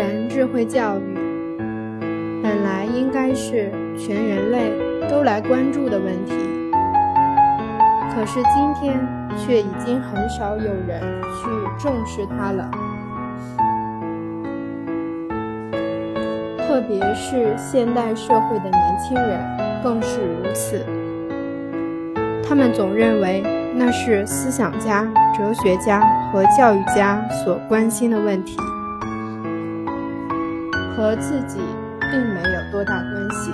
人智慧教育本来应该是全人类都来关注的问题，可是今天却已经很少有人去重视它了。特别是现代社会的年轻人更是如此。他们总认为那是思想家、哲学家和教育家所关心的问题，和自己并没有多大关系。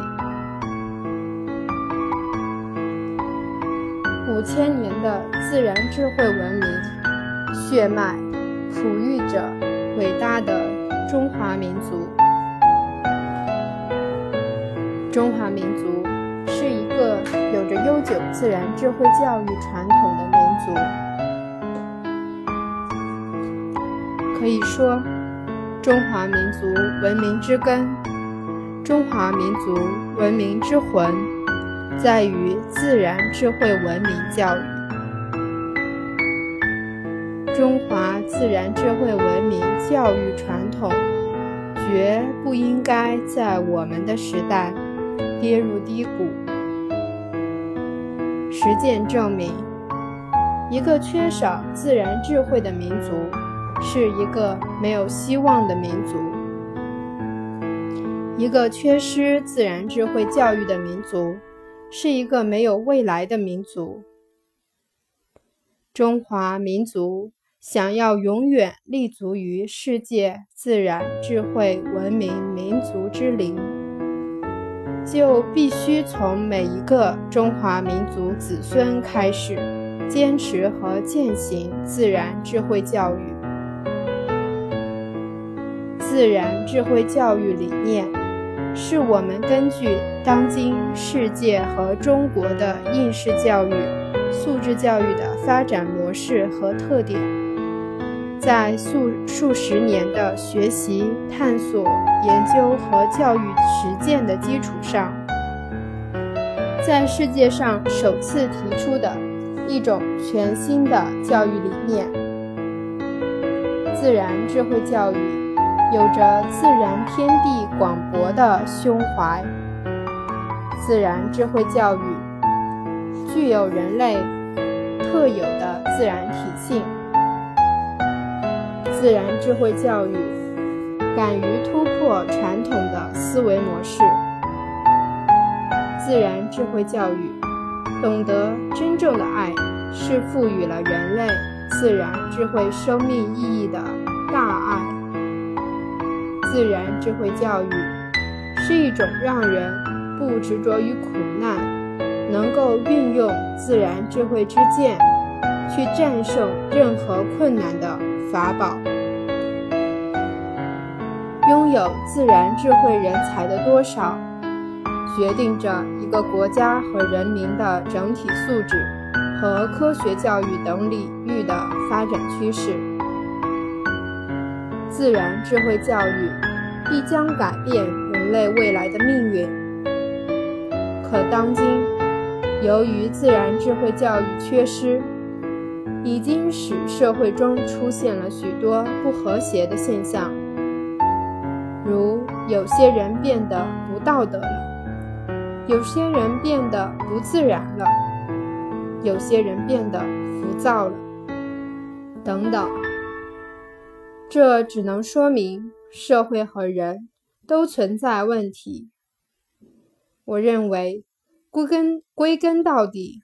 五千年的自然智慧文明血脉，哺育着伟大的中华民族。中华民族是一个有着悠久自然智慧教育传统的民族。可以说，中华民族文明之根、中华民族文明之魂，在于自然智慧文明教育。中华自然智慧文明教育传统，绝不应该在我们的时代。跌入低谷。实践证明，一个缺少自然智慧的民族，是一个没有希望的民族；一个缺失自然智慧教育的民族，是一个没有未来的民族。中华民族想要永远立足于世界自然智慧文明民族之林。就必须从每一个中华民族子孙开始，坚持和践行自然智慧教育。自然智慧教育理念，是我们根据当今世界和中国的应试教育、素质教育的发展模式和特点。在数数十年的学习、探索、研究和教育实践的基础上，在世界上首次提出的一种全新的教育理念——自然智慧教育，有着自然天地广博的胸怀。自然智慧教育具有人类特有的自然体性。自然智慧教育敢于突破传统的思维模式。自然智慧教育懂得真正的爱是赋予了人类自然智慧生命意义的大爱。自然智慧教育是一种让人不执着于苦难，能够运用自然智慧之剑去战胜任何困难的。法宝，拥有自然智慧人才的多少，决定着一个国家和人民的整体素质和科学教育等领域的发展趋势。自然智慧教育必将改变人类未来的命运。可当今，由于自然智慧教育缺失。已经使社会中出现了许多不和谐的现象，如有些人变得不道德了，有些人变得不自然了，有些人变得浮躁了，等等。这只能说明社会和人都存在问题。我认为，归根归根到底。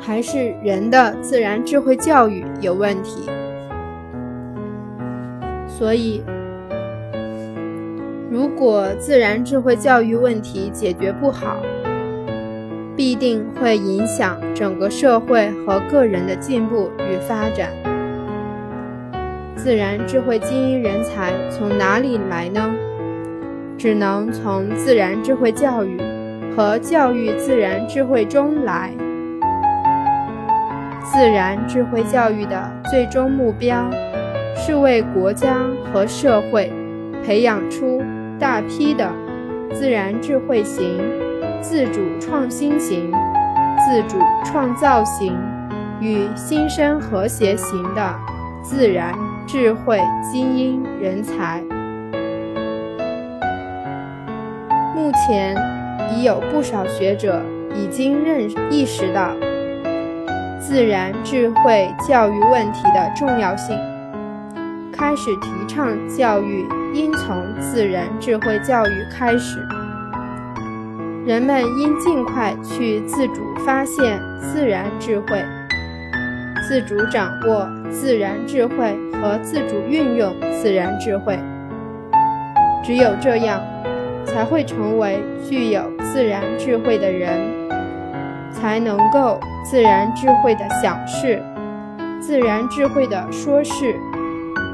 还是人的自然智慧教育有问题，所以如果自然智慧教育问题解决不好，必定会影响整个社会和个人的进步与发展。自然智慧精英人才从哪里来呢？只能从自然智慧教育和教育自然智慧中来。自然智慧教育的最终目标，是为国家和社会培养出大批的自然智慧型、自主创新型、自主创造型与新生和谐型的自然智慧精英人才。目前已有不少学者已经认意识到自然智慧教育问题的重要性，开始提倡教育应从自然智慧教育开始。人们应尽快去自主发现自然智慧，自主掌握自然智慧和自主运用自然智慧。只有这样。才会成为具有自然智慧的人，才能够自然智慧的想事，自然智慧的说事，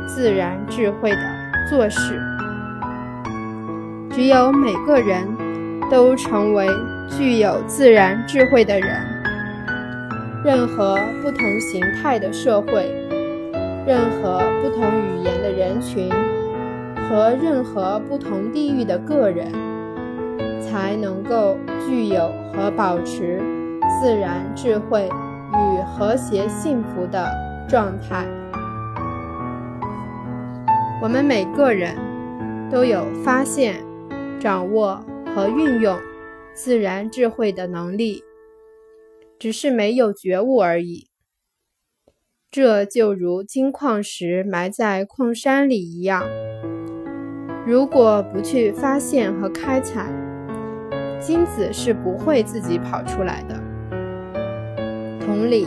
自然智慧的做事。只有每个人都成为具有自然智慧的人，任何不同形态的社会，任何不同语言的人群。和任何不同地域的个人，才能够具有和保持自然智慧与和谐幸福的状态。我们每个人都有发现、掌握和运用自然智慧的能力，只是没有觉悟而已。这就如金矿石埋在矿山里一样。如果不去发现和开采，金子是不会自己跑出来的。同理，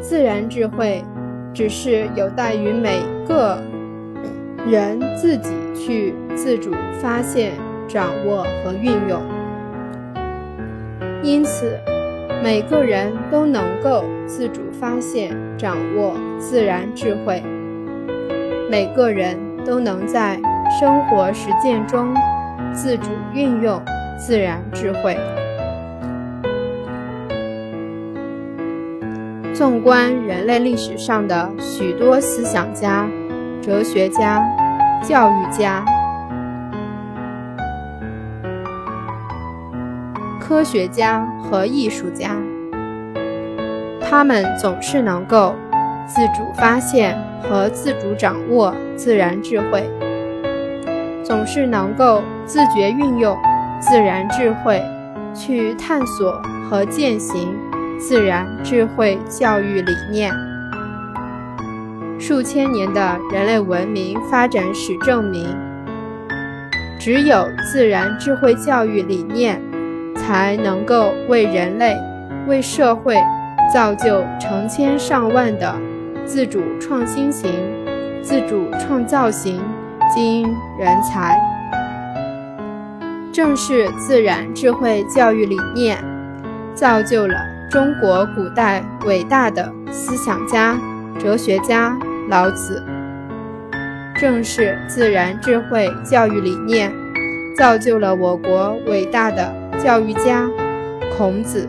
自然智慧只是有待于每个人自己去自主发现、掌握和运用。因此，每个人都能够自主发现、掌握自然智慧，每个人都能在。生活实践中，自主运用自然智慧。纵观人类历史上的许多思想家、哲学家、教育家、科学家和艺术家，他们总是能够自主发现和自主掌握自然智慧。总是能够自觉运用自然智慧，去探索和践行自然智慧教育理念。数千年的人类文明发展史证明，只有自然智慧教育理念，才能够为人类、为社会造就成千上万的自主创新型、自主创造型。精英人才，正是自然智慧教育理念，造就了中国古代伟大的思想家、哲学家老子；正是自然智慧教育理念，造就了我国伟大的教育家孔子；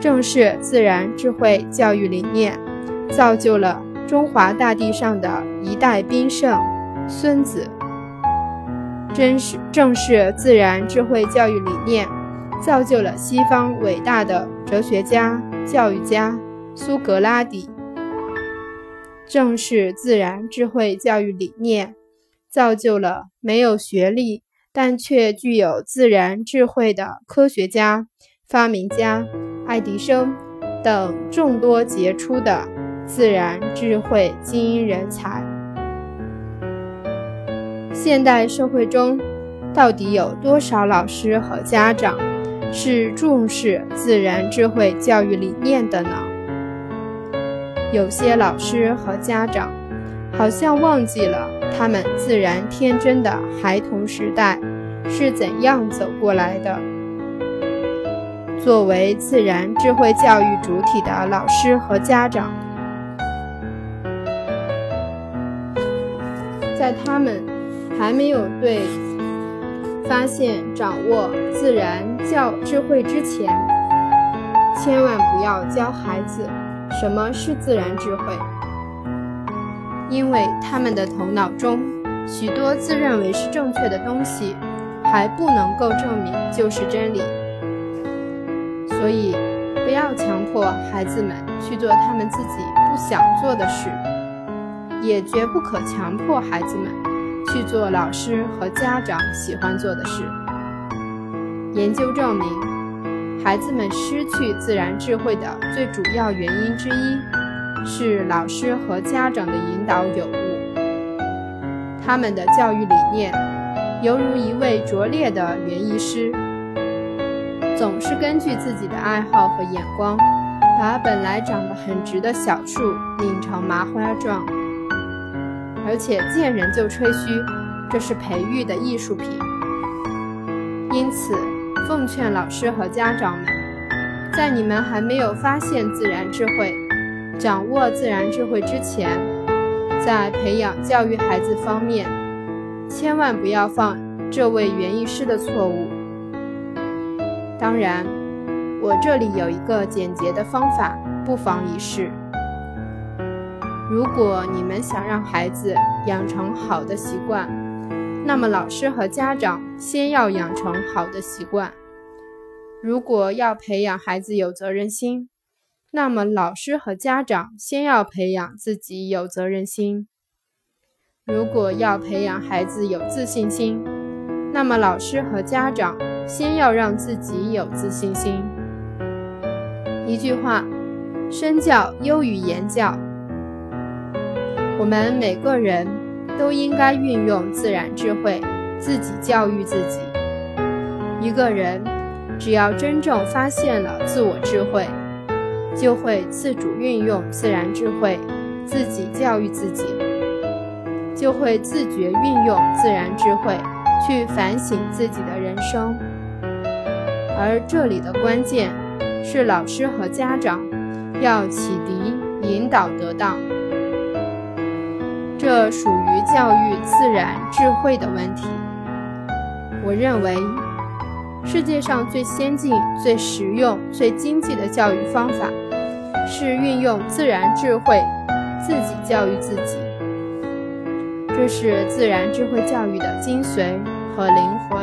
正是自然智慧教育理念，造就了中华大地上的一代兵圣。孙子，真是正是自然智慧教育理念，造就了西方伟大的哲学家、教育家苏格拉底；正是自然智慧教育理念，造就了没有学历但却具有自然智慧的科学家、发明家爱迪生等众多杰出的自然智慧精英人才。现代社会中，到底有多少老师和家长是重视自然智慧教育理念的呢？有些老师和家长好像忘记了他们自然天真的孩童时代是怎样走过来的。作为自然智慧教育主体的老师和家长，在他们。还没有对发现、掌握自然教智慧之前，千万不要教孩子什么是自然智慧，因为他们的头脑中许多自认为是正确的东西，还不能够证明就是真理。所以，不要强迫孩子们去做他们自己不想做的事，也绝不可强迫孩子们去做老师和家长喜欢做的事。研究证明，孩子们失去自然智慧的最主要原因之一，是老师和家长的引导有误。他们的教育理念，犹如一位拙劣的园艺师。总是根据自己的爱好和眼光，把本来长得很直的小树拧成麻花状，而且见人就吹嘘这是培育的艺术品。因此，奉劝老师和家长们，在你们还没有发现自然智慧、掌握自然智慧之前，在培养教育孩子方面，千万不要犯这位园艺师的错误。当然，我这里有一个简洁的方法，不妨一试。如果你们想让孩子养成好的习惯，那么老师和家长先要养成好的习惯。如果要培养孩子有责任心，那么老师和家长先要培养自己有责任心。如果要培养孩子有自信心，那么老师和家长。先要让自己有自信心。一句话，身教优于言教。我们每个人都应该运用自然智慧，自己教育自己。一个人只要真正发现了自我智慧，就会自主运用自然智慧，自己教育自己，就会自觉运用自然智慧去反省自己的人生。而这里的关键是老师和家长要启迪引导得当，这属于教育自然智慧的问题。我认为，世界上最先进、最实用、最经济的教育方法是运用自然智慧，自己教育自己。这是自然智慧教育的精髓和灵魂。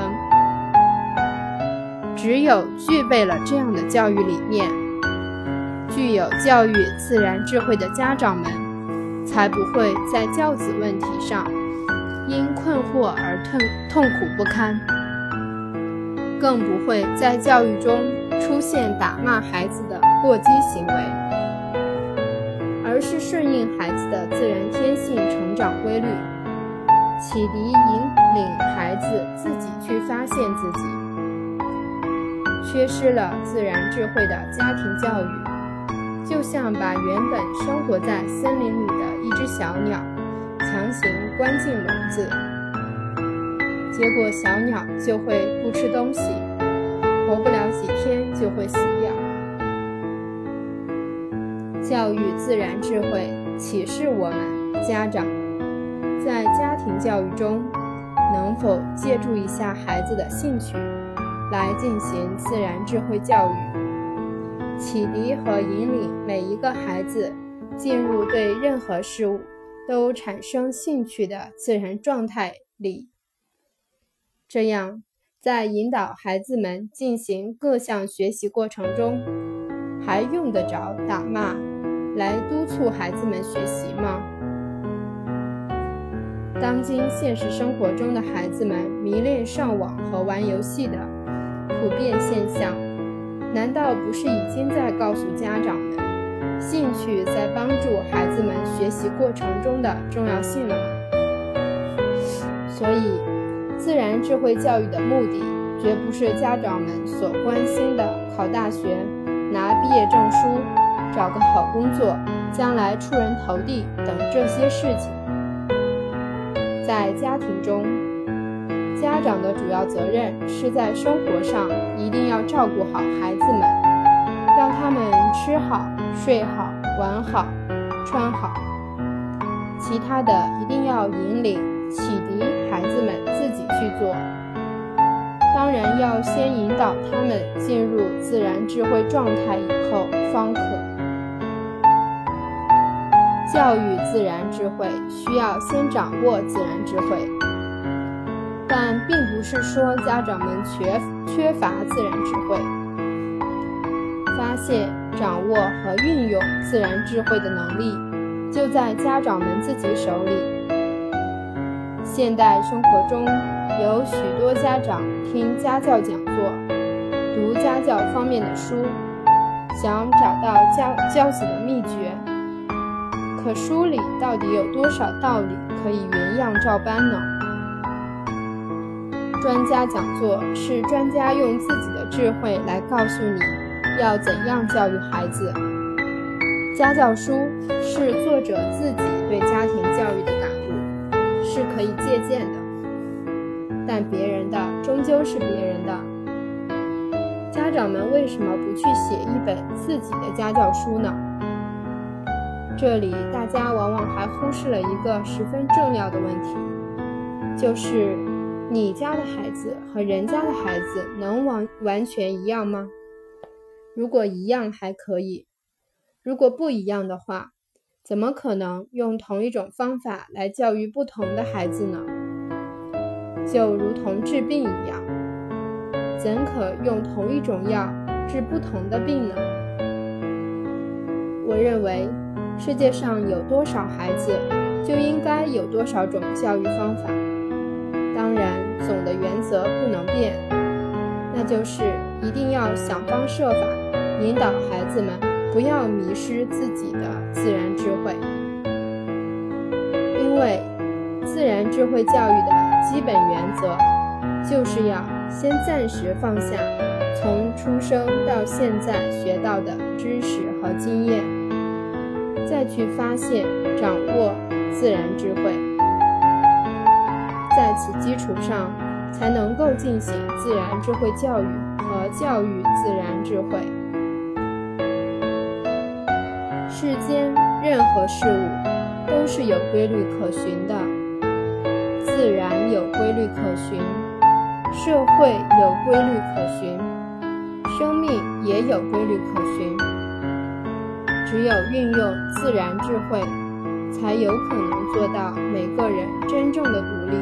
只有具备了这样的教育理念，具有教育自然智慧的家长们，才不会在教子问题上因困惑而痛痛苦不堪，更不会在教育中出现打骂孩子的过激行为，是顺应孩子的自然天性成长规律，启迪引领孩子自己去发现自己。缺失了自然智慧的家庭教育，就像把原本生活在森林里的一只小鸟强行关进笼子，结果小鸟就会不吃东西，活不了几天就会死。教育自然智慧启示我们家长，在家庭教育中能否借助一下孩子的兴趣。来进行自然智慧教育，启迪和引领每一个孩子进入对任何事物都产生兴趣的自然状态里。这样，在引导孩子们进行各项学习过程中，还用得着打骂来督促孩子们学习吗？当今现实生活中的孩子们迷恋上网和玩游戏的。普遍现象，难道不是已经在告诉家长们，兴趣在帮助孩子们学习过程中的重要性了吗？所以，自然智慧教育的目的，绝不是家长们所关心的考大学、拿毕业证书、找个好工作、将来出人头地等这些事情。在家庭中。家长的主要责任是在生活上一定要照顾好孩子们，让他们吃好、睡好、玩好、穿好。其他的一定要引领、启迪孩子们自己去做。当然要先引导他们进入自然智慧状态以后方可。教育自然智慧需要先掌握自然智慧。但并不是说家长们缺缺乏自然智慧，发现、掌握和运用自然智慧的能力就在家长们自己手里。现代生活中有许多家长听家教讲座，读家教方面的书，想找到教教子的秘诀，可书里到底有多少道理可以原样照搬呢？专家讲座是专家用自己的智慧来告诉你要怎样教育孩子，家教书是作者自己对家庭教育的感悟，是可以借鉴的。但别人的终究是别人的，家长们为什么不去写一本自己的家教书呢？这里大家往往还忽视了一个十分重要的问题，就是。你家的孩子和人家的孩子能完完全一样吗？如果一样还可以，如果不一样的话，怎么可能用同一种方法来教育不同的孩子呢？就如同治病一样，怎可用同一种药治不同的病呢？我认为，世界上有多少孩子，就应该有多少种教育方法。当然，总的原则不能变，那就是一定要想方设法引导孩子们不要迷失自己的自然智慧。因为自然智慧教育的基本原则，就是要先暂时放下从出生到现在学到的知识和经验，再去发现、掌握自然智慧。在此基础上，才能够进行自然智慧教育和教育自然智慧。世间任何事物都是有规律可循的，自然有规律可循，社会有规律可循，生命也有规律可循。只有运用自然智慧，才有可能做到每个人真正的独立。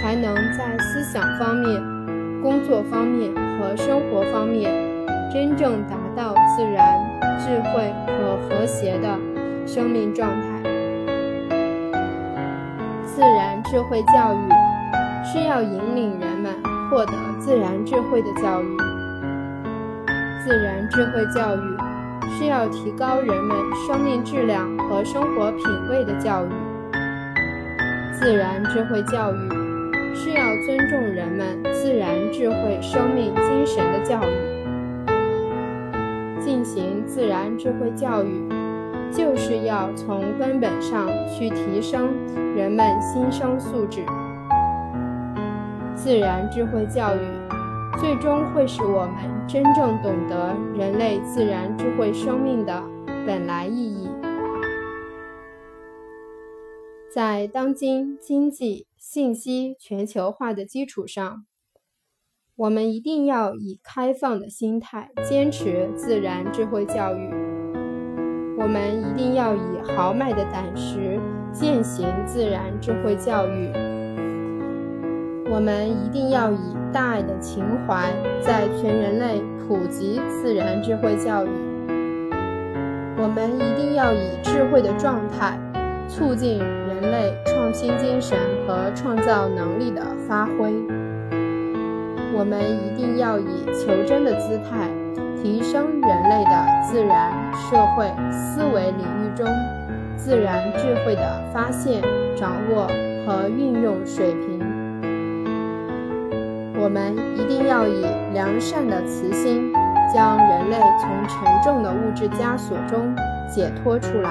才能在思想方面、工作方面和生活方面，真正达到自然、智慧和和谐的生命状态。自然智慧教育是要引领人们获得自然智慧的教育，自然智慧教育是要提高人们生命质量和生活品味的教育，自然智慧教育。是要尊重人们自然智慧、生命精神的教育。进行自然智慧教育，就是要从根本上去提升人们心生素质。自然智慧教育最终会使我们真正懂得人类自然智慧生命的本来意义。在当今经济。信息全球化的基础上，我们一定要以开放的心态坚持自然智慧教育。我们一定要以豪迈的胆识践行自然智慧教育。我们一定要以大爱的情怀，在全人类普及自然智慧教育。我们一定要以智慧的状态。促进人类创新精神和创造能力的发挥。我们一定要以求真的姿态，提升人类的自然、社会、思维领域中自然智慧的发现、掌握和运用水平。我们一定要以良善的慈心，将人类从沉重的物质枷锁中解脱出来。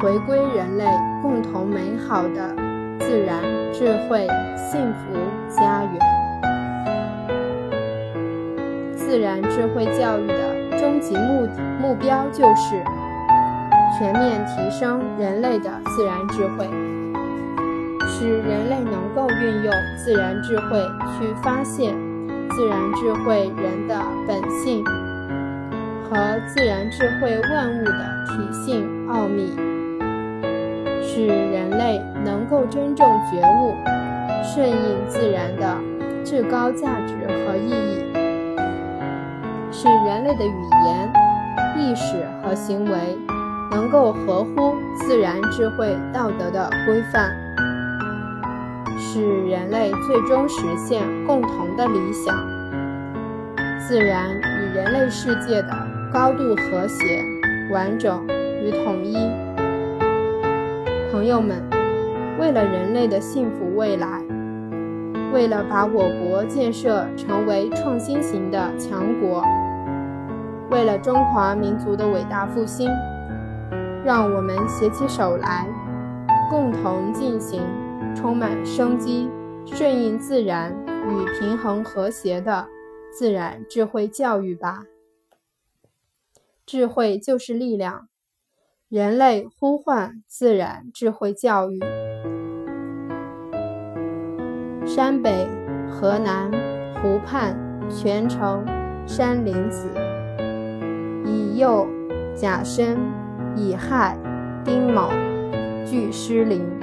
回归人类共同美好的自然智慧幸福家园。自然智慧教育的终极目的目标就是全面提升人类的自然智慧，使人类运用自然智慧去发现自然智慧人的本性和自然智慧万物的体性奥秘。使人类能够真正觉悟，顺应自然的至高价值和意义，使人类的语言、意识和行为能够合乎自然智慧道德的规范，使人类最终实现共同的理想。自然与人类世界的高度和谐、完整与统一。朋友们，为了人类的幸福未来。为了把我国建设成为创新型的强国，为了中华民族的伟大复兴，让我们携起手来，共同进行充满生机、顺应自然与平衡和谐的自然智慧教育吧。智慧就是力量，人类呼唤自然智慧教育。山北、河南、湖畔、泉城、山林子，乙酉、甲申、乙亥、丁卯，俱失灵。